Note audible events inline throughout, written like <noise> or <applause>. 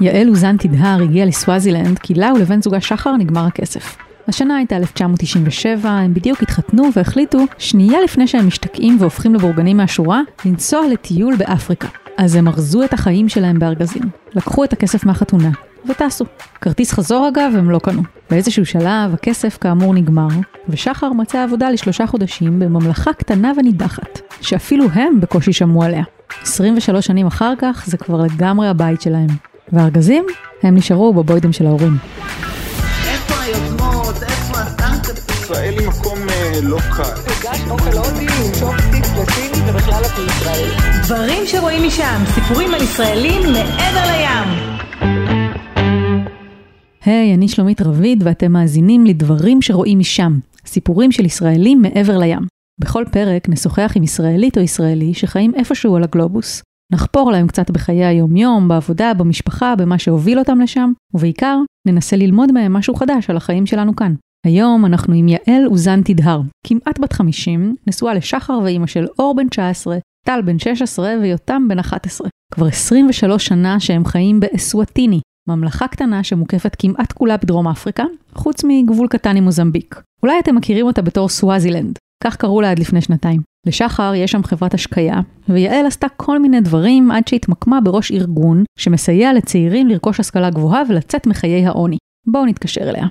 יעל אוזן תדהר הגיעה לסוואזילנד כי לה ולבן זוגה שחר נגמר הכסף. השנה הייתה 1997, הם בדיוק התחתנו והחליטו, שנייה לפני שהם משתקעים והופכים לבורגנים מהשורה, לנסוע לטיול באפריקה. אז הם ארזו את החיים שלהם בארגזים, לקחו את הכסף מהחתונה, וטסו. כרטיס חזור אגב הם לא קנו. באיזשהו שלב הכסף כאמור נגמר, ושחר מצא עבודה לשלושה חודשים בממלכה קטנה ונידחת, שאפילו הם בקושי שמעו עליה. 23 שנים אחר כך זה כבר לגמרי הבית שלהם. והארגזים? הם נשארו בבוידם של ההורים. איפה היוזמות? איפה הטנק? ישראל היא מקום לא קל. הגשת אוכל הודי עם צ'ופסטיק וסיני ובכלל את מישראל. דברים שרואים משם, סיפורים על ישראלים מעבר לים. היי, אני שלומית רביד ואתם מאזינים לדברים שרואים משם, סיפורים של ישראלים מעבר לים. בכל פרק נשוחח עם ישראלית או ישראלי שחיים איפשהו על הגלובוס. נחפור להם קצת בחיי היומיום, בעבודה, במשפחה, במה שהוביל אותם לשם, ובעיקר ננסה ללמוד מהם משהו חדש על החיים שלנו כאן. היום אנחנו עם יעל אוזן תדהר, כמעט בת 50, נשואה לשחר ואימא של אור בן 19, טל בן 16 ויותם בן 11. כבר 23 שנה שהם חיים באסואטיני, ממלכה קטנה שמוקפת כמעט כולה בדרום אפריקה, חוץ מגבול קטן עם מוזמביק. אולי אתם מכירים אותה בתור סוואזילנד, כך קראו לה עד לפני שנתיים. לשחר יש שם חברת השקיה, ויעל עשתה כל מיני דברים עד שהתמקמה בראש ארגון שמסייע לצעירים לרכוש השכלה גבוהה ולצאת מחיי העוני. בואו נתקשר אליה.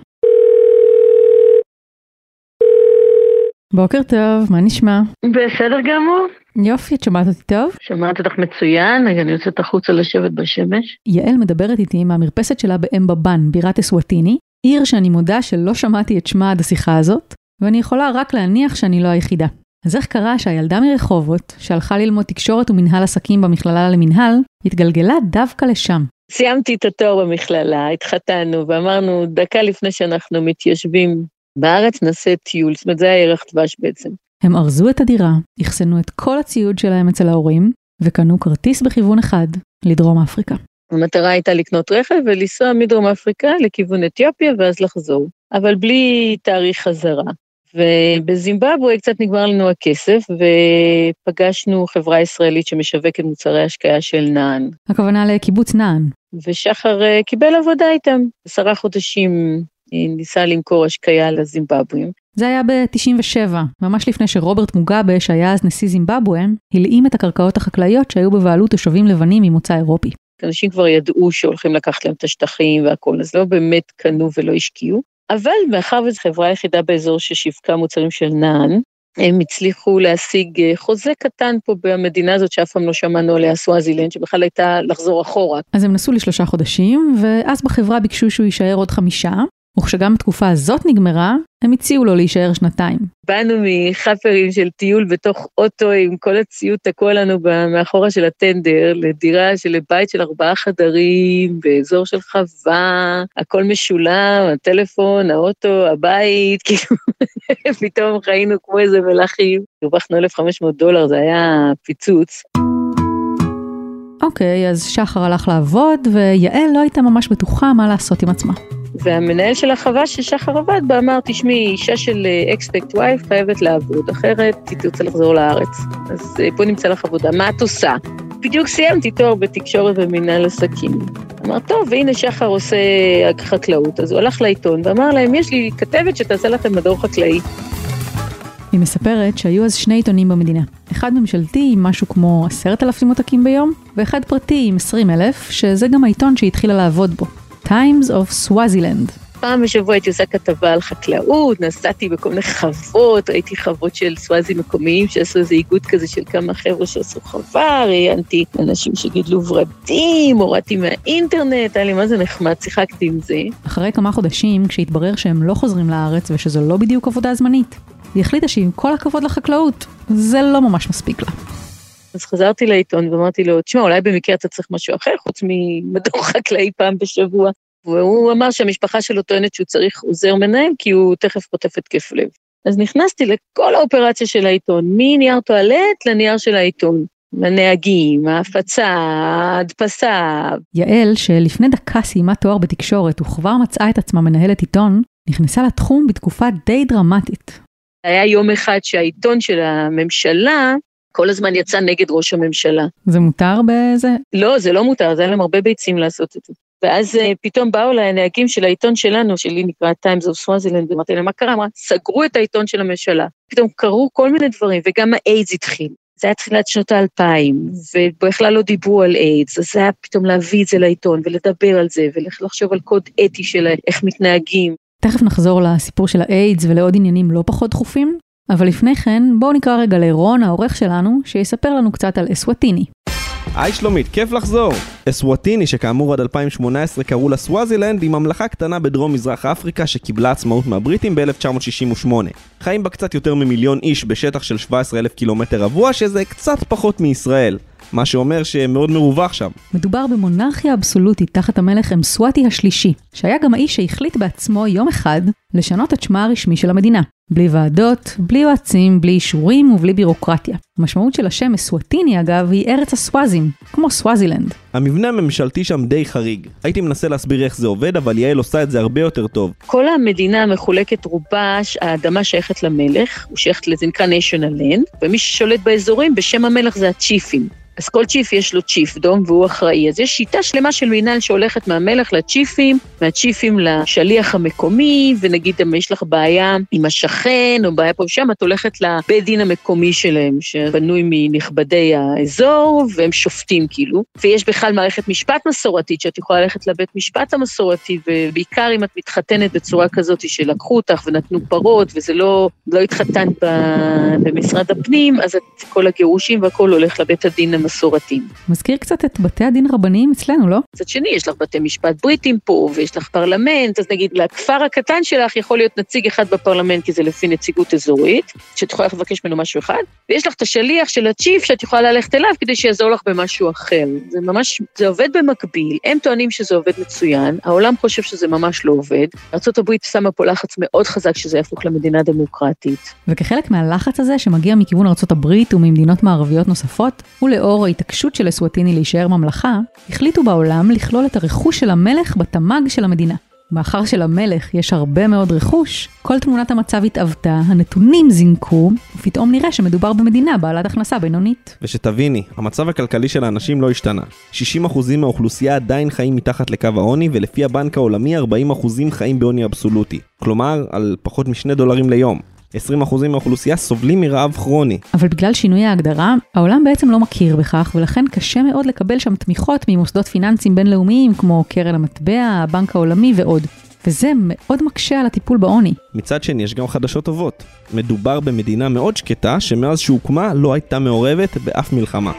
בוקר טוב, מה נשמע? בסדר גמור. יופי, את שומעת אותי טוב? שמעת אותך מצוין, אני יוצאת החוצה לשבת בשמש. יעל מדברת איתי מהמרפסת שלה באמבבן, בירת אסואטיני, עיר שאני מודה שלא שמעתי את שמה עד השיחה הזאת, ואני יכולה רק להניח שאני לא היחידה. אז איך קרה שהילדה מרחובות, שהלכה ללמוד תקשורת ומנהל עסקים במכללה למנהל, התגלגלה דווקא לשם? סיימתי את התואר במכללה, התחתנו, ואמרנו, דקה לפני שאנחנו מתיישבים בארץ, נעשה טיול. זאת אומרת, זה היה ירח דבש בעצם. הם ארזו את הדירה, אחסנו את כל הציוד שלהם אצל ההורים, וקנו כרטיס בכיוון אחד, לדרום אפריקה. המטרה הייתה לקנות רכב ולנסוע מדרום אפריקה לכיוון אתיופיה ואז לחזור, אבל בלי תאריך חזרה. ובזימבבואה קצת נגמר לנו הכסף, ופגשנו חברה ישראלית שמשווקת מוצרי השקיה של נען. הכוונה לקיבוץ נען. ושחר אה, קיבל עבודה איתם. עשרה חודשים אה, ניסה למכור השקיה לזימבבואים. זה היה ב-97, ממש לפני שרוברט מוגאבה, שהיה אז נשיא זימבבואה, הלאים את הקרקעות החקלאיות שהיו בבעלות תושבים לבנים ממוצא אירופי. אנשים כבר ידעו שהולכים לקחת להם את השטחים והכול, אז לא באמת קנו ולא השקיעו. אבל מאחר וזו חברה היחידה באזור ששיווקה מוצרים של נען, הם הצליחו להשיג אה, חוזה קטן פה במדינה הזאת שאף פעם לא שמענו עליה, סוואזילנד, שבכלל הייתה לחזור אחורה. אז הם נסעו לשלושה חודשים, ואז בחברה ביקשו שהוא יישאר עוד חמישה, וכשגם התקופה הזאת נגמרה, הם הציעו לו להישאר שנתיים. באנו מחאפרים של טיול בתוך אוטו עם כל הציוד תקוע לנו מאחורה של הטנדר, לדירה של בית של ארבעה חדרים, באזור של חווה, הכל משולם, הטלפון, האוטו, הבית, <laughs> כאילו, פתאום חיינו כמו איזה מלאכים. הרווחנו 1,500 דולר, זה היה פיצוץ. אוקיי, אז שחר הלך לעבוד, ויעל לא הייתה ממש בטוחה מה לעשות עם עצמה. והמנהל של החווה ששחר עבד בה אמר, תשמעי, אישה של אקספקט uh, וייף חייבת לעבוד, אחרת היא תרצה לחזור לארץ. אז בוא נמצא לך עבודה, מה את עושה? בדיוק סיימתי תואר בתקשורת ומנהל עסקים. אמר, טוב, והנה שחר עושה חקלאות. אז הוא הלך לעיתון ואמר להם, יש לי כתבת שתעשה לכם מדור חקלאי. היא מספרת שהיו אז שני עיתונים במדינה. אחד ממשלתי עם משהו כמו עשרת אלפים עותקים ביום, ואחד פרטי עם עשרים אלף, שזה גם העיתון שהיא התחילה לעבוד בו. Times of Swaziland. פעם בשבוע הייתי עושה כתבה על חקלאות, נסעתי בכל מיני חוות, ראיתי חוות של סוואזי מקומיים שעשו איזה איגוד כזה של כמה חבר'ה שעשו חווה, ראיינתי אנשים שגידלו ורדים, הורדתי מהאינטרנט, היה לי מה זה נחמד, שיחקתי עם זה. אחרי כמה חודשים, כשהתברר שהם לא חוזרים לארץ ושזו לא בדיוק עבודה זמנית, היא החליטה שעם כל הכבוד לחקלאות, זה לא ממש מספיק לה. אז חזרתי לעיתון ואמרתי לו, תשמע, אולי במקרה אתה צריך משהו אחר חוץ ממדור חקלאי פעם בשבוע. והוא אמר שהמשפחה שלו טוענת שהוא צריך עוזר מנהל כי הוא תכף חוטף התקף לב. אז נכנסתי לכל האופרציה של העיתון, מנייר טואלט לנייר של העיתון. הנהגים, ההפצה, ההדפסה. יעל, שלפני דקה סיימה תואר בתקשורת וכבר מצאה את עצמה מנהלת עיתון, נכנסה לתחום בתקופה די דרמטית. היה יום אחד שהעיתון של הממשלה כל הזמן יצא נגד ראש הממשלה. זה מותר בזה? לא, זה לא מותר, זה היה להם הרבה ביצים לעשות את זה. ואז אה, פתאום באו אליי הנהגים של העיתון שלנו, שלי נקרא Times of Swaziland, ואמרתי להם, מה קרה? אמרה, סגרו את העיתון של הממשלה. פתאום קרו כל מיני דברים, וגם האיידס התחיל. זה היה תחילת שנות האלפיים, ובכלל לא דיברו על איידס, אז זה היה פתאום להביא את זה לעיתון ולדבר על זה, ולחשוב על קוד אתי של איך מתנהגים. תכף נחזור לסיפור של האיידס ולעוד עניינים לא פחות דחופים, אבל לפני כן בואו נקרא רגע לרון, העורך שלנו, שיספר לנו קצת על אסווטיני. היי שלומית, כיף לחזור. אסווטיני, שכאמור עד 2018 קראו לה סוואזילנד, היא ממלכה קטנה בדרום מזרח אפריקה שקיבלה עצמאות מהבריטים ב-1968. חיים בה קצת יותר ממיליון איש בשטח של 17,000 קילומטר רבוע, שזה קצת פחות מישראל. מה שאומר שמאוד מרווח שם. מדובר במונרכיה אבסולוטית תחת המלך אמסואטי השלישי, שהיה גם האיש שהחליט בעצמו יום אחד לשנות את שמה הרשמי של המדינה. בלי ועדות, בלי יועצים, בלי אישורים ובלי בירוקרטיה. המשמעות של השם אסואטיני אגב היא ארץ הסוואזים, כמו סוואזילנד. המבנה הממשלתי שם די חריג. הייתי מנסה להסביר איך זה עובד, אבל יעל עושה את זה הרבה יותר טוב. כל המדינה מחולקת רובה, האדמה שייכת למלך, הוא שייכת לזה נקרא national land, ומי ששולט באזורים בשם המלך זה הצ'יפים. אז כל צ'יף יש לו צ'יפדום והוא אחראי. אז יש שיטה שלמה של מינהל שהולכת מהמלך לצ'יפים, מהצ'יפים לשליח המקומי, ונגיד אם יש לך בעיה עם השכן או בעיה פה ושם, את הולכת לבית דין המקומי שלהם, שבנוי מנכבדי האזור, והם שופטים כאילו. ויש בכלל מערכת משפט מסורתית, שאת יכולה ללכת לבית משפט המסורתי, ובעיקר אם את מתחתנת בצורה כזאת שלקחו אותך ונתנו פרות, וזה לא, לא התחתנת במשרד הפנים, אז את, כל הגירושים והכול הולך לבית הדין המסורתי. המסורתיים. מזכיר קצת את בתי הדין הרבניים אצלנו, לא? מצד שני, יש לך בתי משפט בריטים פה, ויש לך פרלמנט, אז נגיד לכפר הקטן שלך יכול להיות נציג אחד בפרלמנט, כי זה לפי נציגות אזורית, שאת יכולה לבקש ממנו משהו אחד, ויש לך את השליח של הצ'יף שאת יכולה ללכת אליו כדי שיעזור לך במשהו אחר. זה ממש, זה עובד במקביל, הם טוענים שזה עובד מצוין, העולם חושב שזה ממש לא עובד. ארה"ב שמה פה לחץ מאוד חזק שזה יהפוך למדינה דמוקרטית. וכחלק מהלחץ הזה שמגיע מכיוון ארה"ב וממדינות מערביות נוספות, ולאור לאור ההתעקשות של אסווטיני להישאר ממלכה, החליטו בעולם לכלול את הרכוש של המלך בתמ"ג של המדינה. מאחר שלמלך יש הרבה מאוד רכוש, כל תמונת המצב התעוותה, הנתונים זינקו, ופתאום נראה שמדובר במדינה בעלת הכנסה בינונית. ושתביני, המצב הכלכלי של האנשים לא השתנה. 60% מהאוכלוסייה עדיין חיים מתחת לקו העוני, ולפי הבנק העולמי 40% חיים בעוני אבסולוטי. כלומר, על פחות משני דולרים ליום. 20% מהאוכלוסייה סובלים מרעב כרוני. אבל בגלל שינוי ההגדרה, העולם בעצם לא מכיר בכך, ולכן קשה מאוד לקבל שם תמיכות ממוסדות פיננסיים בינלאומיים כמו קרן המטבע, הבנק העולמי ועוד. וזה מאוד מקשה על הטיפול בעוני. מצד שני, יש גם חדשות טובות. מדובר במדינה מאוד שקטה, שמאז שהוקמה לא הייתה מעורבת באף מלחמה.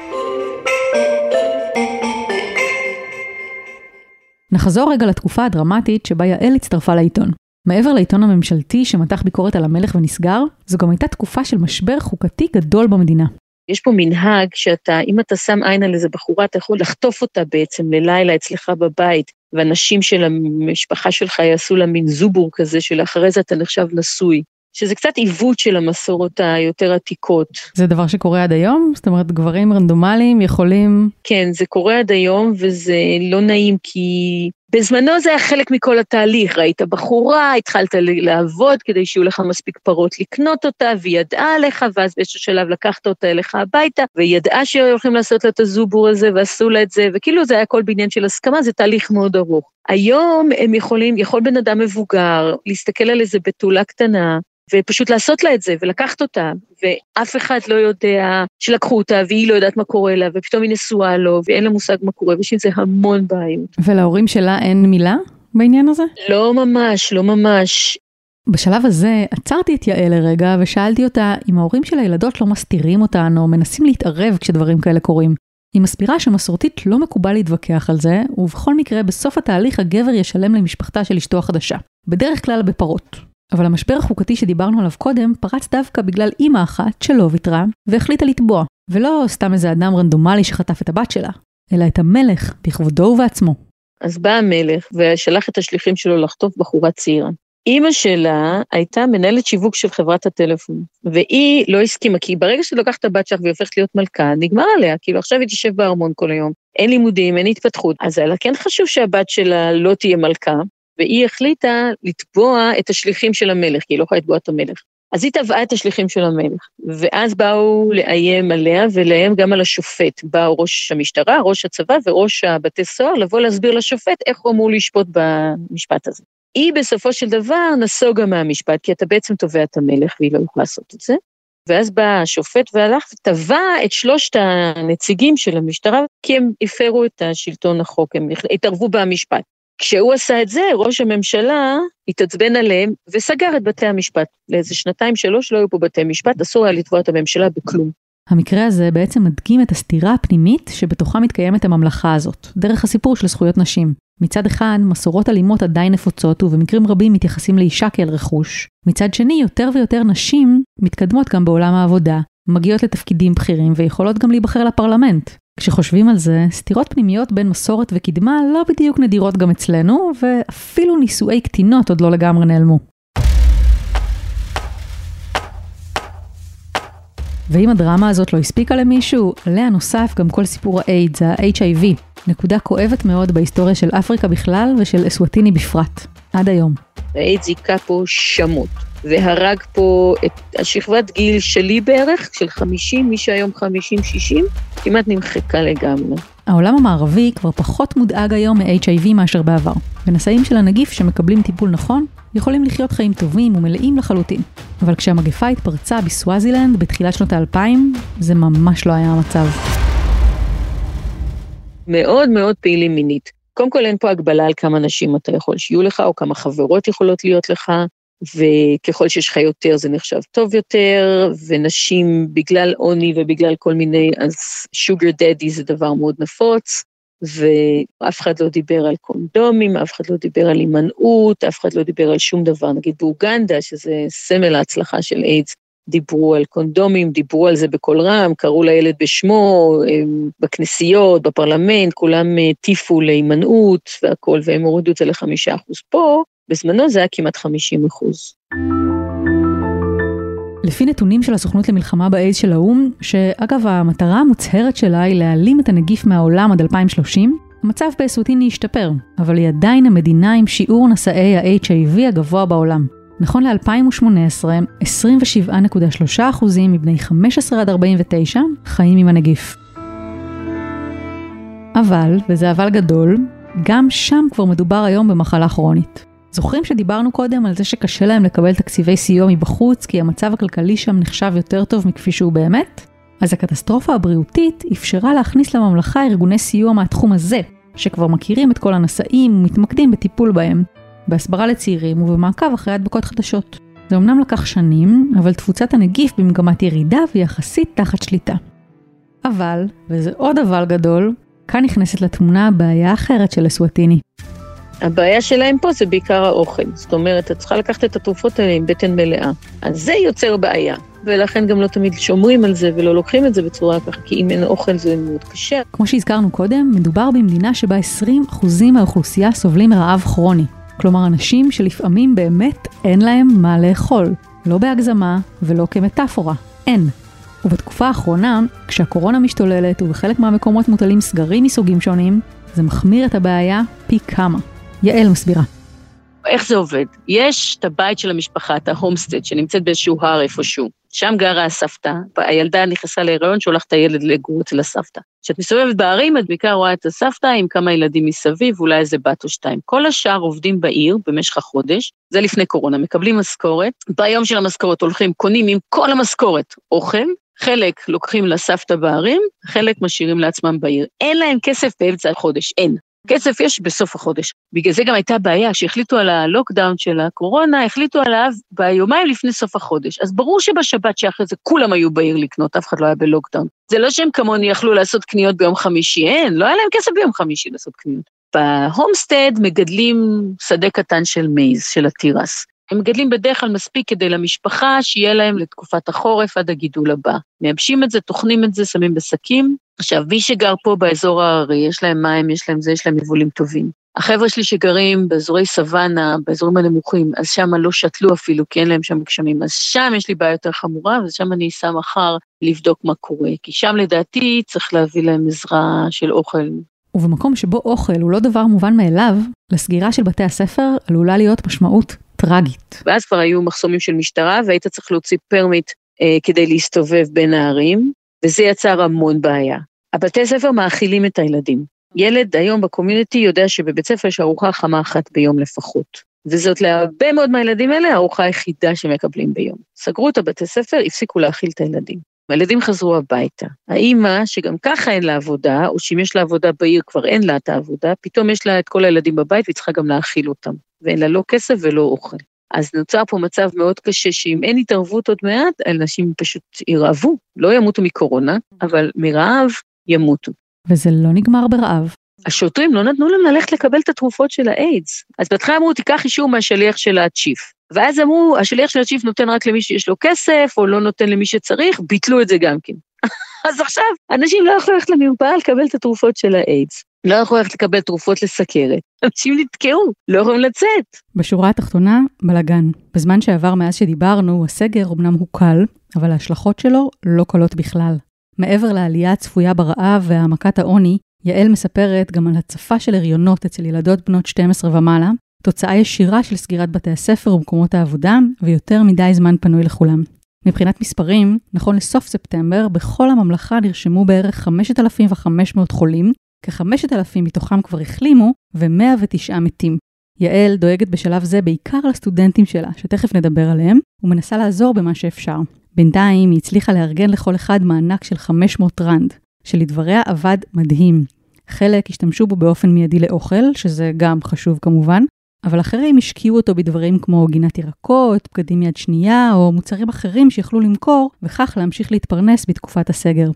נחזור רגע לתקופה הדרמטית שבה יעל הצטרפה לעיתון. מעבר לעיתון הממשלתי שמתח ביקורת על המלך ונסגר, זו גם הייתה תקופה של משבר חוקתי גדול במדינה. יש פה מנהג שאתה, אם אתה שם עין על איזה בחורה, אתה יכול לחטוף אותה בעצם ללילה אצלך בבית, ואנשים של המשפחה שלך יעשו לה מין זובור כזה, שלאחרי זה אתה נחשב נשוי. שזה קצת עיוות של המסורות היותר עתיקות. זה דבר שקורה עד היום? זאת אומרת, גברים רנדומליים יכולים... כן, זה קורה עד היום, וזה לא נעים כי בזמנו זה היה חלק מכל התהליך, ראית בחורה, התחלת לעבוד כדי שיהיו לך מספיק פרות לקנות אותה, והיא ידעה עליך, ואז באיזשהו שלב לקחת אותה אליך הביתה, והיא ידעה שהולכים לעשות לה את הזובור הזה, ועשו לה את זה, וכאילו זה היה הכל בעניין של הסכמה, זה תהליך מאוד ארוך. היום הם יכולים, יכול בן אדם מבוגר להסתכל על איזה בתולה קטנה, ופשוט לעשות לה את זה, ולקחת אותה, ואף אחד לא יודע שלקחו אותה, והיא לא יודעת מה קורה לה, ופתאום היא נשואה לו, ואין לה מושג מה קורה, ויש עם זה המון בעיות. ולהורים שלה אין מילה בעניין הזה? לא ממש, לא ממש. בשלב הזה עצרתי את יעל לרגע ושאלתי אותה אם ההורים של הילדות לא מסתירים אותן או מנסים להתערב כשדברים כאלה קורים. היא מסבירה שמסורתית לא מקובל להתווכח על זה, ובכל מקרה בסוף התהליך הגבר ישלם למשפחתה של אשתו החדשה. בדרך כלל בפרות. אבל המשבר החוקתי שדיברנו עליו קודם פרץ דווקא בגלל אימא אחת שלא ויתרה והחליטה לתבוע, ולא סתם איזה אדם רנדומלי שחטף את הבת שלה, אלא את המלך בכבודו ובעצמו. אז בא המלך ושלח את השליחים שלו לחטוף בחורה צעירה. אימא שלה הייתה מנהלת שיווק של חברת הטלפון, והיא לא הסכימה, כי ברגע שאת לוקחת את הבת שלך והיא הופכת להיות מלכה, נגמר עליה, כאילו עכשיו היא תשב בארמון כל היום, אין לימודים, אין התפתחות, אז היה לה כן חשוב שהבת שלה לא תהיה מלכה, והיא החליטה לתבוע את השליחים של המלך, כי היא לא יכולה לתבוע את המלך. אז היא תבעה את השליחים של המלך, ואז באו לאיים עליה ולאיים גם על השופט. באו ראש המשטרה, ראש הצבא וראש הבתי סוהר לבוא להסביר לשופט איך הוא אמור לשפוט במשפט הזה. היא בסופו של דבר נסוגה מהמשפט, כי אתה בעצם תובע את המלך והיא לא יכולה לעשות את זה. ואז בא השופט והלך ותבע את שלושת הנציגים של המשטרה, כי הם הפרו את השלטון החוק, הם התערבו במשפט. כשהוא עשה את זה, ראש הממשלה התעצבן עליהם וסגר את בתי המשפט. לאיזה שנתיים, שלוש לא היו פה בתי משפט, אסור היה לתבוע את הממשלה בכלום. המקרה הזה בעצם מדגים את הסתירה הפנימית שבתוכה מתקיימת הממלכה הזאת, דרך הסיפור של זכויות נשים. מצד אחד, מסורות אלימות עדיין נפוצות ובמקרים רבים מתייחסים לאישה כאל רכוש. מצד שני, יותר ויותר נשים מתקדמות גם בעולם העבודה, מגיעות לתפקידים בכירים ויכולות גם להיבחר לפרלמנט. כשחושבים על זה, סתירות פנימיות בין מסורת וקדמה לא בדיוק נדירות גם אצלנו, ואפילו נישואי קטינות עוד לא לגמרי נעלמו. ואם הדרמה הזאת לא הספיקה למישהו, עליה נוסף גם כל סיפור האיידס, ה-HIV, נקודה כואבת מאוד בהיסטוריה של אפריקה בכלל ושל אסואטיני בפרט, עד היום. האיידס זיכה פה שמות, והרג פה את השכבת גיל שלי בערך, של 50, מי שהיום 50-60, כמעט נמחקה לגמרי. העולם המערבי כבר פחות מודאג היום מ-HIV מאשר בעבר, ונשאים של הנגיף שמקבלים טיפול נכון, יכולים לחיות חיים טובים ומלאים לחלוטין. אבל כשהמגפה התפרצה בסוואזילנד בתחילת שנות האלפיים, זה ממש לא היה המצב. מאוד מאוד פעילים מינית. קודם כל אין פה הגבלה על כמה נשים אתה יכול שיהיו לך, או כמה חברות יכולות להיות לך, וככל שיש לך יותר זה נחשב טוב יותר, ונשים בגלל עוני ובגלל כל מיני, אז שוגר דדי זה דבר מאוד נפוץ, ואף אחד לא דיבר על קונדומים, אף אחד לא דיבר על הימנעות, אף אחד לא דיבר על שום דבר. נגיד באוגנדה, שזה סמל ההצלחה של איידס, דיברו על קונדומים, דיברו על זה בקול רם, קראו לילד בשמו, בכנסיות, בפרלמנט, כולם הטיפו להימנעות והכול, והם הורידו את זה לחמישה אחוז. פה, בזמנו זה היה כמעט חמישים אחוז. לפי נתונים של הסוכנות למלחמה באיידס של האו"ם, שאגב המטרה המוצהרת שלה היא להעלים את הנגיף מהעולם עד 2030, המצב באסוטיני השתפר, אבל היא עדיין המדינה עם שיעור נשאי ה-HIV הגבוה בעולם. נכון ל-2018, 27.3% מבני 15 עד 49 חיים עם הנגיף. אבל, וזה אבל גדול, גם שם כבר מדובר היום במחלה כרונית. זוכרים שדיברנו קודם על זה שקשה להם לקבל תקציבי סיוע מבחוץ כי המצב הכלכלי שם נחשב יותר טוב מכפי שהוא באמת? אז הקטסטרופה הבריאותית אפשרה להכניס לממלכה ארגוני סיוע מהתחום הזה, שכבר מכירים את כל הנשאים ומתמקדים בטיפול בהם, בהסברה לצעירים ובמעקב אחרי הדבקות חדשות. זה אמנם לקח שנים, אבל תפוצת הנגיף במגמת ירידה ויחסית תחת שליטה. אבל, וזה עוד אבל גדול, כאן נכנסת לתמונה בעיה אחרת של אסואטיני. הבעיה שלהם פה זה בעיקר האוכל. זאת אומרת, את צריכה לקחת את התרופות האלה עם בטן מלאה. אז זה יוצר בעיה, ולכן גם לא תמיד שומרים על זה ולא לוקחים את זה בצורה ככה, כי אם אין אוכל זה מאוד קשה. כמו שהזכרנו קודם, מדובר במדינה שבה 20% מהאוכלוסייה סובלים מרעב כרוני. כלומר, אנשים שלפעמים באמת אין להם מה לאכול. לא בהגזמה ולא כמטאפורה. אין. ובתקופה האחרונה, כשהקורונה משתוללת ובחלק מהמקומות מוטלים סגרים מסוגים שונים, זה מחמיר את הבעיה פי כמה. יעל מסבירה. איך זה עובד? יש את הבית של המשפחה, את ההומסטד, שנמצאת באיזשהו הר איפשהו. שם גרה הסבתא, הילדה נכנסה להיריון, שולחת את הילד לגור אצל הסבתא. כשאת מסתובבת בערים, את בעיקר רואה את הסבתא עם כמה ילדים מסביב, אולי איזה בת או שתיים. כל השאר עובדים בעיר במשך החודש, זה לפני קורונה, מקבלים משכורת, ביום של המשכורת הולכים, קונים עם כל המשכורת אוכל, חלק לוקחים לסבתא בערים, חלק משאירים לעצמם בעיר. אין להם כסף באמצע החודש, אין. כסף יש בסוף החודש. בגלל זה גם הייתה בעיה, כשהחליטו על ה lockdown של הקורונה, החליטו עליו ביומיים לפני סוף החודש. אז ברור שבשבת שאחרי זה כולם היו בעיר לקנות, אף אחד לא היה ב lockdown. זה לא שהם כמוני יכלו לעשות קניות ביום חמישי, אין, לא היה להם כסף ביום חמישי לעשות קניות. ב homestead מגדלים שדה קטן של maize, של התירס. הם מגדלים בדרך כלל מספיק כדי למשפחה, שיהיה להם לתקופת החורף עד הגידול הבא. מייבשים את זה, טוחנים את זה, שמים בשקים. עכשיו, מי שגר פה באזור ההררי, יש להם מים, יש להם זה, יש להם יבולים טובים. החבר'ה שלי שגרים באזורי סוואנה, באזורים הנמוכים, אז שם לא שתלו אפילו, כי אין להם שם גשמים. אז שם יש לי בעיה יותר חמורה, ושם אני אסע מחר לבדוק מה קורה. כי שם לדעתי צריך להביא להם עזרה של אוכל. ובמקום שבו אוכל הוא לא דבר מובן מאליו, לסגירה של בתי הספר עלולה להיות משמעות טרגית. ואז כבר היו מחסומים של משטרה, והיית צריך להוציא permit אה, כדי להסתובב בין הערים, וזה יצר המון בעיה. הבתי ספר מאכילים את הילדים. ילד היום ב community יודע שבבית ספר יש ארוחה חמה אחת ביום לפחות. וזאת להרבה מאוד מהילדים האלה הארוחה היחידה שמקבלים ביום. סגרו את הבתי ספר, הפסיקו להאכיל את הילדים. הילדים חזרו הביתה. האימא, שגם ככה אין לה עבודה, או שאם יש לה עבודה בעיר כבר אין לה את העבודה, פתאום יש לה את כל הילדים בבית והיא צריכה גם להאכיל אותם. ואין לה לא כסף ולא אוכל. אז נוצר פה מצב מאוד קשה, שאם אין התערבות עוד מעט, אנשים פשוט ירעבו. לא ימותו מקורונה, אבל מרעב ימותו. וזה לא נגמר ברעב. השוטרים לא נתנו להם ללכת לקבל את התרופות של האיידס. אז בהתחלה אמרו, תיקח אישור מהשליח של הצ'יף. ואז אמרו, השליח של הצ'יף נותן רק למי שיש לו כסף, או לא נותן למי שצריך, ביטלו את זה גם כן. <laughs> אז עכשיו, אנשים לא יכלו ללכת למרפאה לקבל את התרופות של האיידס. לא יכלו ללכת לקבל תרופות לסכרת. <laughs> אנשים נתקעו, לא יכולים לצאת. בשורה התחתונה, בלאגן. בזמן שעבר מאז שדיברנו, הסגר אמנם הוא קל, אבל ההשלכות שלו לא קלות בכלל. מעבר לעלייה הצפויה ברעב והעמקת העוני, יעל מספרת גם על הצפה של הריונות אצל ילדות בנות 12 ומעלה, תוצאה ישירה של סגירת בתי הספר ומקומות העבודה, ויותר מדי זמן פנוי לכולם. מבחינת מספרים, נכון לסוף ספטמבר, בכל הממלכה נרשמו בערך 5,500 חולים, כ-5,000 מתוכם כבר החלימו, ו-109 מתים. יעל דואגת בשלב זה בעיקר לסטודנטים שלה, שתכף נדבר עליהם, ומנסה לעזור במה שאפשר. בינתיים היא הצליחה לארגן לכל אחד מענק של 500 רנד, שלדבריה עבד מדהים. חלק השתמשו בו באופן מיידי לאוכל, שזה גם חשוב כמובן, אבל אחרים השקיעו אותו בדברים כמו גינת ירקות, בגדים יד שנייה, או מוצרים אחרים שיכלו למכור, וכך להמשיך להתפרנס בתקופת הסגר.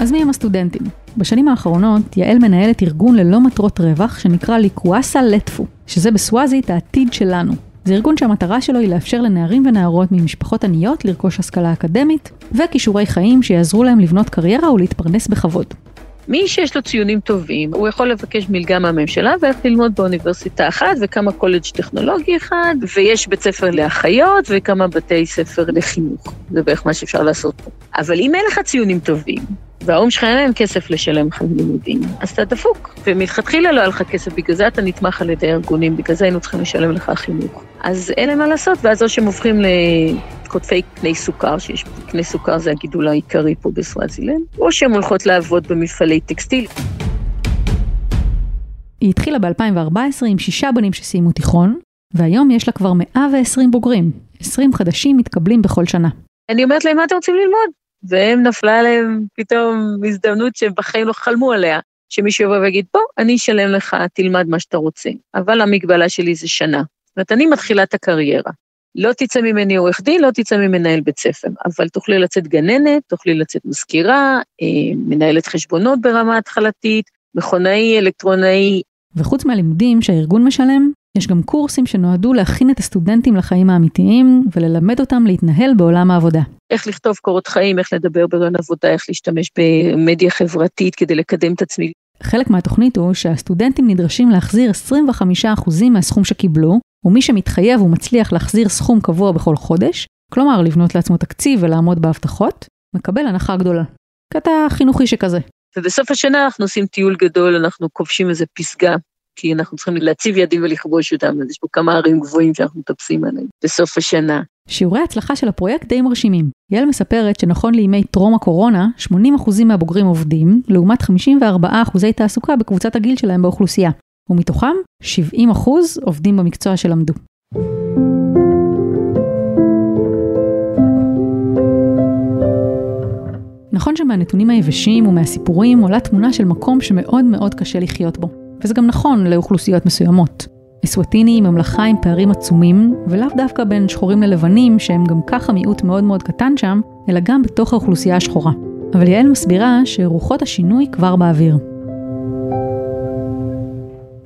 אז מי הם הסטודנטים? בשנים האחרונות יעל מנהלת ארגון ללא מטרות רווח שנקרא ליקוואסה לטפו, שזה בסוואזית העתיד שלנו. זה ארגון שהמטרה שלו היא לאפשר לנערים ונערות ממשפחות עניות לרכוש השכלה אקדמית וכישורי חיים שיעזרו להם לבנות קריירה ולהתפרנס בכבוד. מי שיש לו ציונים טובים, הוא יכול לבקש מלגה מהממשלה וללכת ללמוד באוניברסיטה אחת וכמה קולג' טכנולוגי אחד, ויש בית ספר לאחיות וכמה בתי ספר לחינוך. זה בערך מה שאפשר לעשות פה. אבל אם אין לך ציונים טובים, וההורים שלך אין להם כסף לשלם לך לימודים, אז אתה דפוק. ומלכתחילה לא היה לך כסף, בגלל זה אתה נתמך על ידי ארגונים, בגלל זה היינו צריכים לשלם לך חינוך. אז אין להם מה לעשות, ואז או שהם הופכים לקוטפי קני סוכר, שיש קני סוכר זה הגידול העיקרי פה בסוואזילנד, או שהן הולכות לעבוד במפעלי טקסטיל. היא התחילה ב-2014 עם שישה בנים שסיימו תיכון, והיום יש לה כבר 120 בוגרים. 20 חדשים מתקבלים בכל שנה. אני אומרת להם, מה אתם רוצים ללמוד? והם נפלה עליהם פתאום הזדמנות שהם בחיים לא חלמו עליה, שמישהו יבוא ויגיד, בוא, אני אשלם לך, תלמד מה שאתה רוצה. אבל המגבלה שלי זה שנה. זאת אומרת, אני מתחילה את הקריירה. לא תצא ממני עורך דין, לא תצא ממנהל בית ספר, אבל תוכלי לצאת גננת, תוכלי לצאת מזכירה, אה, מנהלת חשבונות ברמה התחלתית, מכונאי, אלקטרונאי. וחוץ מהלימודים שהארגון משלם, יש גם קורסים שנועדו להכין את הסטודנטים לחיים האמיתיים וללמד אותם להתנהל בעולם העבודה. איך לכתוב קורות חיים, איך לדבר ברעיון עבודה, איך להשתמש במדיה חברתית כדי לקדם את עצמי. חלק מהתוכנית הוא שהסטודנטים נדרשים להחזיר 25% מהסכום שקיבלו, ומי שמתחייב ומצליח להחזיר סכום קבוע בכל חודש, כלומר לבנות לעצמו תקציב ולעמוד בהבטחות, מקבל הנחה גדולה. קטע חינוכי שכזה. ובסוף השנה אנחנו עושים טיול גדול, אנחנו כובשים איזה פסגה, כי אנחנו צריכים להציב יעדים ולכבוש אותם, אז יש פה כמה ערים גבוהים שאנחנו מטפסים עליהם בסוף השנה. שיעורי ההצלחה של הפרויקט די מרשימים. יעל מספרת שנכון לימי טרום הקורונה, 80% מהבוגרים עובדים, לעומת 54% תעסוקה בקבוצת הגיל שלהם באוכלוסייה, ומתוכם 70% עובדים במקצוע שלמדו. נכון שמהנתונים היבשים ומהסיפורים עולה תמונה של מקום שמאוד מאוד קשה לחיות בו. וזה גם נכון לאוכלוסיות מסוימות. אסווטיני היא ממלכה עם פערים עצומים, ולאו דווקא בין שחורים ללבנים, שהם גם ככה מיעוט מאוד מאוד קטן שם, אלא גם בתוך האוכלוסייה השחורה. אבל יעל מסבירה שרוחות השינוי כבר באוויר.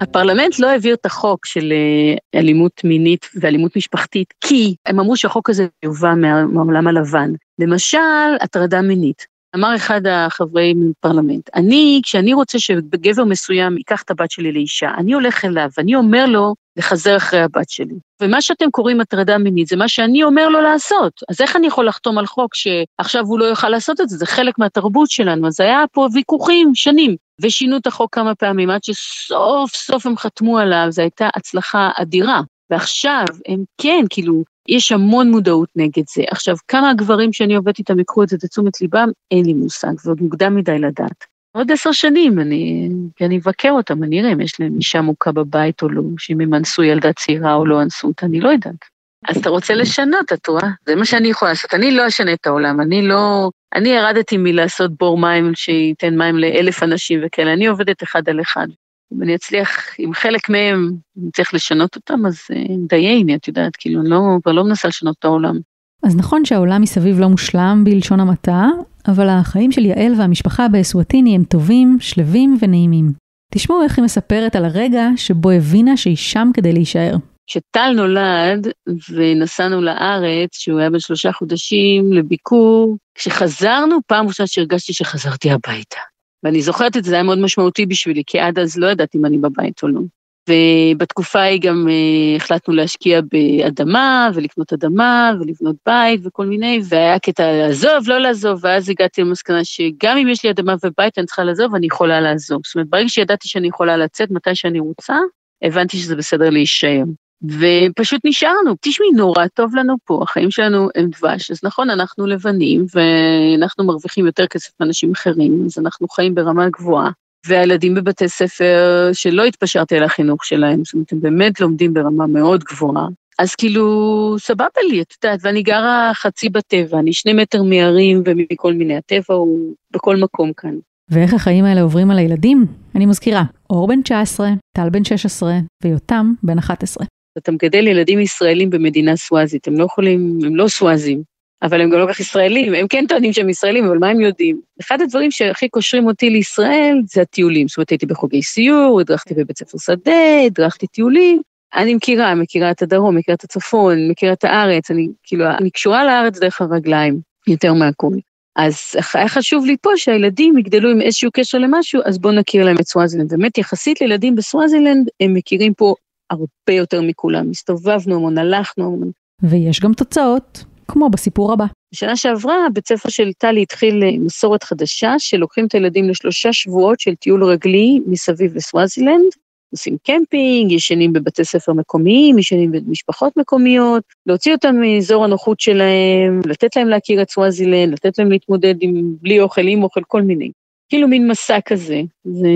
הפרלמנט לא העביר את החוק של אה, אלימות מינית ואלימות משפחתית, כי הם אמרו שהחוק הזה יובא מהעולם הלבן. למשל, הטרדה מינית. אמר אחד החברי פרלמנט, אני, כשאני רוצה שגבר מסוים ייקח את הבת שלי לאישה, אני הולך אליו, ואני אומר לו לחזר אחרי הבת שלי. ומה שאתם קוראים הטרדה מינית זה מה שאני אומר לו לעשות. אז איך אני יכול לחתום על חוק שעכשיו הוא לא יוכל לעשות את זה? זה חלק מהתרבות שלנו. אז היה פה ויכוחים שנים. ושינו את החוק כמה פעמים, עד שסוף סוף הם חתמו עליו, זו הייתה הצלחה אדירה. ועכשיו הם כן, כאילו, יש המון מודעות נגד זה. עכשיו, כמה הגברים שאני עובדת איתם ייקחו את זה לתשומת ליבם, אין לי מושג, ועוד מוקדם מדי לדעת. עוד עשר שנים, אני, אני אבקר אותם, אני אראה אם יש להם אישה מוכה בבית או לא, שאם הם אנסו ילדה צעירה או לא אנסו אותה, אני לא יודעת. אז אתה רוצה לשנות, את רואה? זה מה שאני יכולה לעשות. אני לא אשנה את העולם, אני לא... אני ירדתי מלעשות בור מים שייתן מים לאלף אנשים וכאלה, אני עובדת אחד על אחד. אם אני אצליח, אם חלק מהם, אני צריך לשנות אותם, אז אה, דייני, את יודעת, כאילו, אני לא, כבר לא מנסה לשנות את העולם. אז נכון שהעולם מסביב לא מושלם בלשון המעטה, אבל החיים של יעל והמשפחה באסואטיני הם טובים, שלווים ונעימים. תשמעו איך היא מספרת על הרגע שבו הבינה שהיא שם כדי להישאר. כשטל נולד ונסענו לארץ, שהוא היה בן שלושה חודשים, לביקור, כשחזרנו, פעם ראשונה שהרגשתי שחזרתי הביתה. ואני זוכרת את זה, זה היה מאוד משמעותי בשבילי, כי עד אז לא ידעתי אם אני בבית או לא. ובתקופה ההיא גם uh, החלטנו להשקיע באדמה, ולקנות אדמה, ולבנות בית וכל מיני, והיה קטע לעזוב, לא לעזוב, ואז הגעתי למסקנה שגם אם יש לי אדמה ובית אני צריכה לעזוב, אני יכולה לעזוב. זאת אומרת, ברגע שידעתי שאני יכולה לצאת מתי שאני רוצה, הבנתי שזה בסדר להישאר. ופשוט נשארנו. תשמעי, נורא טוב לנו פה, החיים שלנו הם דבש. אז נכון, אנחנו לבנים, ואנחנו מרוויחים יותר כסף מאנשים אחרים, אז אנחנו חיים ברמה גבוהה. והילדים בבתי ספר שלא התפשרתי על החינוך שלהם, זאת אומרת, הם באמת לומדים ברמה מאוד גבוהה. אז כאילו, סבבה לי, את יודעת, ואני גרה חצי בטבע, אני שני מטר מערים ומכל מיני, הטבע הוא בכל מקום כאן. ואיך החיים האלה עוברים על הילדים? אני מזכירה, אור בן 19, טל בן 16 ויותם בן 11. אתה מגדל ילדים ישראלים במדינה סוואזית, הם לא יכולים, הם לא סוואזים, אבל הם גם לא כך ישראלים, הם כן טוענים שהם ישראלים, אבל מה הם יודעים? אחד הדברים שהכי קושרים אותי לישראל זה הטיולים. זאת אומרת, הייתי בחוגי סיור, הדרכתי בבית ספר שדה, הדרכתי טיולים. אני מכירה, מכירה את הדרום, מכירה את הצפון, מכירה את הארץ, אני כאילו, אני קשורה לארץ דרך הרגליים, יותר מהכול. אז היה חשוב לי פה שהילדים יגדלו עם איזשהו קשר למשהו, אז בואו נכיר להם את סוואזילנד. באמת, יחסית לילדים בסוואזילנד, הם מכירים פה הרבה יותר מכולם. הסתובבנו המון, הלכנו המון. ויש גם תוצאות, כמו בסיפור הבא. בשנה שעברה, בית ספר של טלי התחיל אה, מסורת חדשה, שלוקחים את הילדים לשלושה שבועות של טיול רגלי מסביב לסוואזילנד. עושים קמפינג, ישנים בבתי ספר מקומיים, ישנים במשפחות מקומיות, להוציא אותם מאזור הנוחות שלהם, לתת להם להכיר את סוואזילנד, לתת להם להתמודד עם בלי אוכל, עם אוכל, כל מיני. כאילו מין מסע כזה, זה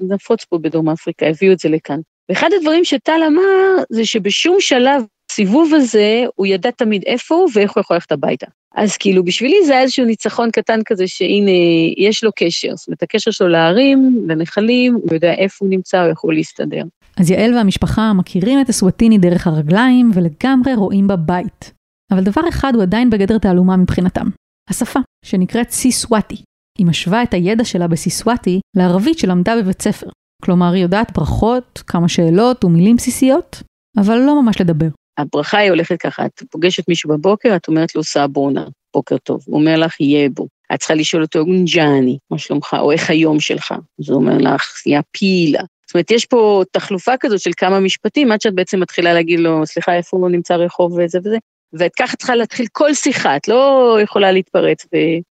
נפוץ פה בדרום אפריקה, הביאו את זה לכאן. ואחד הדברים שטל אמר, זה שבשום שלב בסיבוב הזה, הוא ידע תמיד איפה הוא ואיך הוא יכול ללכת הביתה. אז כאילו, בשבילי זה היה איזשהו ניצחון קטן כזה, שהנה, יש לו קשר. זאת אומרת, הקשר שלו להרים, לנחלים, הוא יודע איפה הוא נמצא, הוא יכול להסתדר. אז יעל והמשפחה מכירים את הסואטיני דרך הרגליים ולגמרי רואים בבית. אבל דבר אחד הוא עדיין בגדר תעלומה מבחינתם, השפה, שנקראת סיסואטי. היא משווה את הידע שלה בסיסואטי לערבית שלמדה בבית ספר. כלומר, היא יודעת ברכות, כמה שאלות ומילים בסיסיות, אבל לא ממש לדבר. הברכה היא הולכת ככה, את פוגשת מישהו בבוקר, את אומרת לו סאבונה, בוקר טוב. הוא אומר לך, יהיה בו. את צריכה לשאול אותו, גונג'אני, מה שלומך, או איך היום שלך. אז הוא אומר לך, יא פילה. זאת אומרת, יש פה תחלופה כזאת של כמה משפטים, עד שאת בעצם מתחילה להגיד לו, סליחה, איפה הוא לא נמצא רחוב וזה וזה. ואת ככה צריכה להתחיל כל שיחה, את לא יכולה להתפרץ.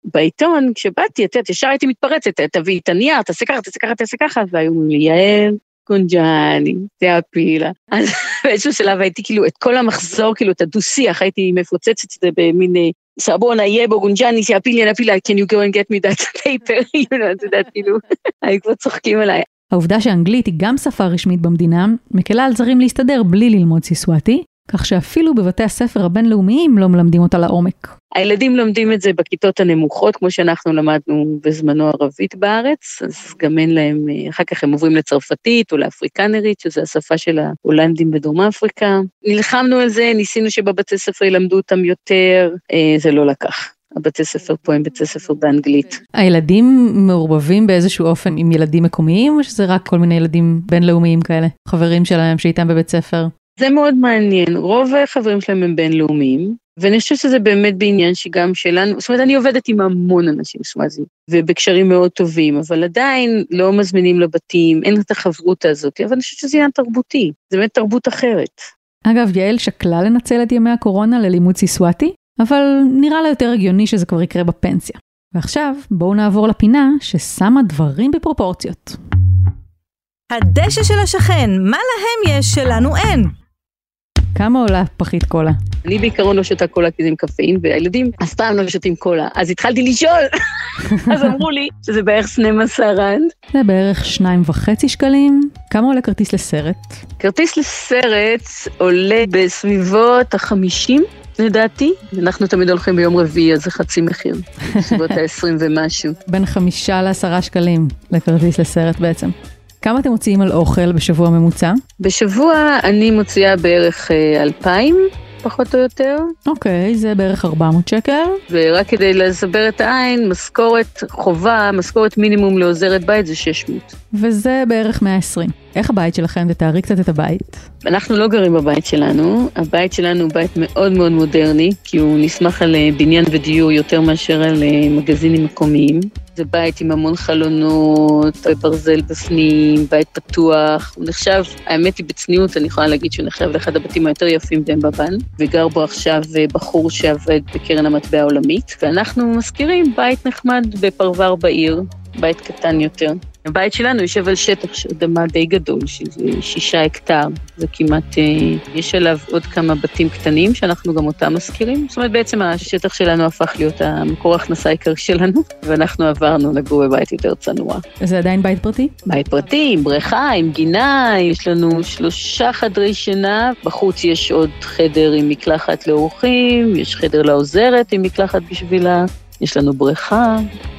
ובעיתון, כשבאתי, את יודעת, ישר הייתי מתפרצת, תביאי את הנייר, תעשה ככה, תעשה ככה, תעשה ככה, והיו לי, יעל, קונג'אני, זה הפילה. <laughs> אז באיזשהו שלב הייתי כאילו, את כל המחזור, כאילו, את הדו-שיח, הייתי מפוצצת את זה במין סבונה, יבו, גונג'אני, שהפילה, נפילה, can you go and get me that <laughs> paper, <laughs> את יודעת, כאילו, היו כבר צוחקים עליי. העובדה שאנגלית היא גם שפה רשמית במדינה, מקלה על זרים להסתדר בלי ללמוד סיסואטי, כך שאפילו בבתי הספר הבינלאומיים לא מלמדים אותה לעומק. הילדים לומדים את זה בכיתות הנמוכות, כמו שאנחנו למדנו בזמנו ערבית בארץ, אז גם אין להם, אחר כך הם עוברים לצרפתית או לאפריקנרית, שזו השפה של ההולנדים בדרום אפריקה. נלחמנו על זה, ניסינו שבבתי ספר ילמדו אותם יותר, זה לא לקח. הבתי ספר פה הם בתי ספר באנגלית. הילדים מעורבבים באיזשהו אופן עם ילדים מקומיים, או שזה רק כל מיני ילדים בינלאומיים כאלה, חברים שלהם שאיתם בבית ספר? זה מאוד מעניין, רוב החברים שלהם הם בינלאומיים, ואני חושבת שזה באמת בעניין שגם שלנו, זאת אומרת, אני עובדת עם המון אנשים סוואזים, ובקשרים מאוד טובים, אבל עדיין לא מזמינים לבתים, אין את החברותה הזאת, אבל אני חושבת שזה עניין תרבותי, זה באמת תרבות אחרת. אגב, יעל שקלה לנצל את ימי הקורונה ללימוד סיסואטי, אבל נראה לה יותר הגיוני שזה כבר יקרה בפנסיה. ועכשיו בואו נעבור לפינה ששמה דברים בפרופורציות. הדשא של השכן, מה להם יש שלנו אין? כמה עולה פחית קולה? אני בעיקרון לא שותה קולה כי זה עם קפאין, והילדים אף פעם לא שותים קולה. אז התחלתי לשאול, <laughs> אז אמרו לי שזה בערך 12 רנד. זה בערך שניים וחצי שקלים. כמה עולה כרטיס לסרט? כרטיס לסרט עולה בסביבות החמישים, לדעתי. אנחנו תמיד הולכים ביום רביעי, אז זה חצי מחיר. <laughs> בסביבות ה-20 ומשהו. בין חמישה לעשרה שקלים לכרטיס לסרט בעצם. כמה אתם מוציאים על אוכל בשבוע ממוצע? בשבוע אני מוציאה בערך אה, 2,000, פחות או יותר. אוקיי, זה בערך 400 שקל. ורק כדי לסבר את העין, משכורת חובה, משכורת מינימום לעוזרת בית זה 600. וזה בערך 120. איך הבית שלכם? תתארי קצת את הבית. אנחנו לא גרים בבית שלנו, הבית שלנו הוא בית מאוד מאוד מודרני, כי הוא נסמך על אה, בניין ודיור יותר מאשר על אה, מגזינים מקומיים. זה בית עם המון חלונות, ברזל בפנים, בית פתוח. הוא נחשב, האמת היא בצניעות, אני יכולה להגיד שהוא נחשב לאחד הבתים היותר יפים באמבבן, וגר בו עכשיו אה, בחור שעבד בקרן המטבע העולמית, ואנחנו מזכירים בית נחמד בפרבר בעיר, בית קטן יותר. הבית שלנו יושב על שטח אדמה די גדול, שזה שישה הקטר, זה כמעט, אה, יש עליו עוד כמה בתים קטנים שאנחנו גם אותם מזכירים. זאת אומרת, בעצם השטח שלנו הפך להיות המקור ההכנסה העיקרי שלנו, <laughs> ואנחנו עברנו לגור בבית יותר צנוע. זה עדיין בית פרטי? בית פרטי, עם בריכה, עם גינה, יש לנו שלושה חדרי שינה, בחוץ יש עוד חדר עם מקלחת לאורחים, יש חדר לעוזרת עם מקלחת בשבילה, יש לנו בריכה,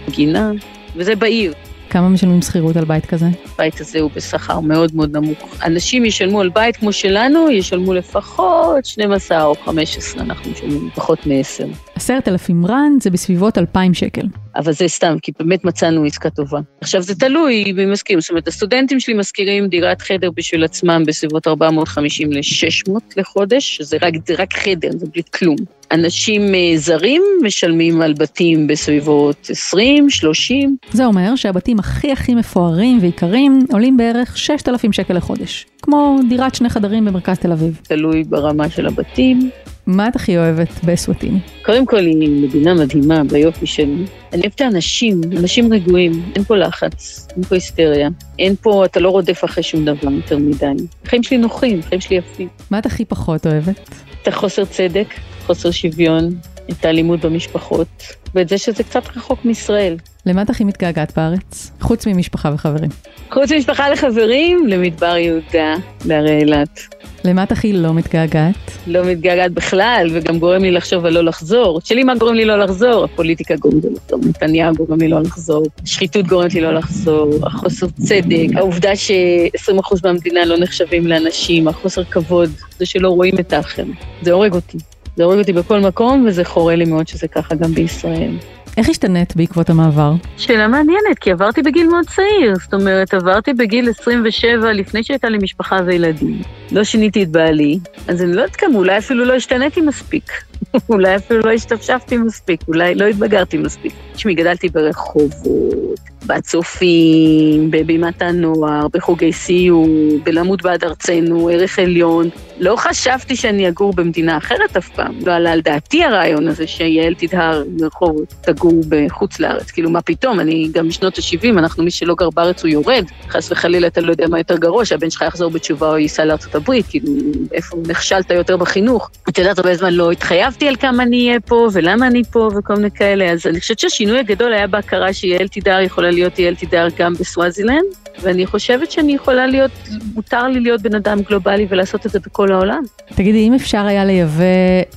גינה, וזה בעיר. כמה משלמים שכירות על בית כזה? הבית הזה הוא בשכר מאוד מאוד נמוך. אנשים ישלמו על בית כמו שלנו, ישלמו לפחות 12 או 15, אנחנו משלמים פחות מ-10. עשרת אלפים רנד זה בסביבות 2,000 שקל. אבל זה סתם, כי באמת מצאנו עסקה טובה. עכשיו, זה תלוי מי משכירים. זאת אומרת, הסטודנטים שלי משכירים דירת חדר בשביל עצמם בסביבות 450 ל-600 לחודש, שזה רק, רק חדר, זה בלי כלום. אנשים אה, זרים משלמים על בתים בסביבות 20, 30. זה אומר שהבתים הכי הכי מפוארים ויקרים עולים בערך 6,000 שקל לחודש. כמו דירת שני חדרים במרכז תל אביב. תלוי ברמה של הבתים. מה את הכי אוהבת באסוואטיני? קודם כל, היא מדינה מדהימה ביופי שלה. אני אוהבת את האנשים, אנשים רגועים, אין פה לחץ, אין פה היסטריה. אין פה, אתה לא רודף אחרי שום דבר יותר מדי. החיים שלי נוחים, החיים שלי יפים. מה את הכי פחות אוהבת? את החוסר צדק, חוסר שוויון, את האלימות במשפחות, ואת זה שזה קצת רחוק מישראל. למה את הכי מתגעגעת בארץ? חוץ ממשפחה וחברים. חוץ ממשפחה לחברים, למדבר יהודה, להרי אילת. למה את הכי לא מתגעגעת? לא מתגעגעת בכלל, וגם גורם לי לחשוב על לא לחזור. שלי מה גורם לי לא לחזור? הפוליטיקה גורמת לי לא לחזור, נתניהו גורם לי לא לחזור, שחיתות גורמת לי לא לחזור, החוסר צדק, העובדה ש-20% מהמדינה לא נחשבים לאנשים, החוסר כבוד, זה שלא רואים את האחר. זה הורג אותי. זה הורג אותי בכל מקום, וזה חורה לי מאוד שזה ככה גם בישראל. איך השתנית בעקבות המעבר? שאלה מעניינת, כי עברתי בגיל מאוד צעיר. זאת אומרת, עברתי בגיל 27 לפני שהייתה לי משפחה וילדים. לא שיניתי את בעלי, אז אני לא יודעת כמה, אולי אפילו לא השתניתי מספיק. <laughs> אולי אפילו לא השתפשפתי מספיק, אולי לא התבגרתי מספיק. תשמעי, גדלתי ברחובות, בצופים, בבימת הנוער, בחוגי סיור, בלמוד בעד ארצנו, ערך עליון. לא חשבתי שאני אגור במדינה אחרת אף פעם. לא עלה על דעתי הרעיון הזה שיעל תדהר מרחובות תגור בחוץ לארץ. כאילו, מה פתאום? אני גם משנות ה-70, אנחנו, מי שלא גר בארץ הוא יורד. חס וחלילה אתה לא יודע מה יותר גרוע, שהבן שלך יחזור בתשובה או ייסע לארצות הברית, כאילו, איפה נכשלת יותר בחינוך. את יודעת, הרבה זמן לא התחייבתי על כמה אני אהיה פה, ולמה אני פה, וכל מיני כאלה. אז אני חושבת שהשינוי הגדול היה בהכרה שיעל תדהר יכולה להיות יעל תדהר גם בסוואזילנד, ואני חושבת שאני יכולה להיות, מותר לי להיות בן אדם גלובלי ולעשות את זה בכל העולם. תגידי, אם אפשר היה לייבא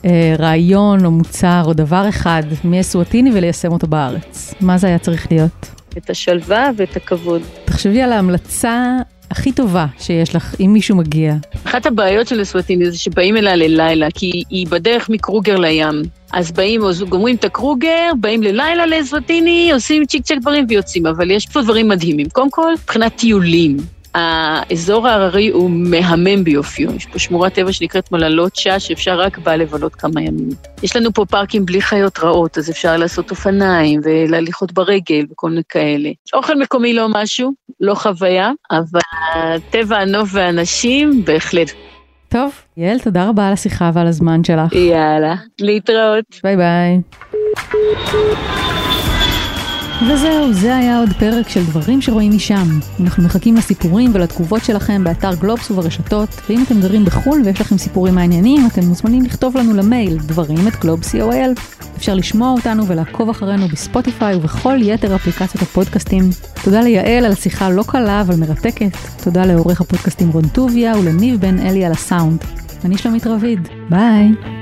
אה, רעיון או מוצר או דבר אחד מאסואטיני וליישם אותו בארץ, מה זה היה צריך להיות? את השלווה ואת הכבוד. תחשבי על ההמלצה הכי טובה שיש לך, אם מישהו מגיע. אחת הבעיות של אסואטיני זה שבאים אליה ללילה, כי היא בדרך מקרוגר לים. אז באים, אז גומרים את הקרוגר, באים ללילה לאסואטיני, עושים צ'יק צ'ק דברים ויוצאים, אבל יש פה דברים מדהימים. קודם כל, מבחינת טיולים. האזור ההררי הוא מהמם ביופיו, יש פה שמורת טבע שנקראת מללוצ'ה, שאפשר רק בה לבלות כמה ימים. יש לנו פה פארקים בלי חיות רעות, אז אפשר לעשות אופניים ולהליכות ברגל וכל מיני כאלה. אוכל מקומי לא משהו, לא חוויה, אבל הטבע, הנוף והאנשים, בהחלט. טוב, יעל, תודה רבה על השיחה ועל הזמן שלך. יאללה, להתראות. ביי ביי. וזהו, זה היה עוד פרק של דברים שרואים משם. אנחנו מחכים לסיפורים ולתגובות שלכם באתר גלובס וברשתות, ואם אתם גרים בחו"ל ויש לכם סיפורים מעניינים, אתם מוזמנים לכתוב לנו למייל דברים את גלובס co.il. אפשר לשמוע אותנו ולעקוב אחרינו בספוטיפיי ובכל יתר אפליקציות הפודקאסטים. תודה ליעל על השיחה לא קלה אבל מרתקת. תודה לעורך הפודקאסטים רון טוביה ולניב בן אלי על הסאונד. אני שלומית רביד, ביי.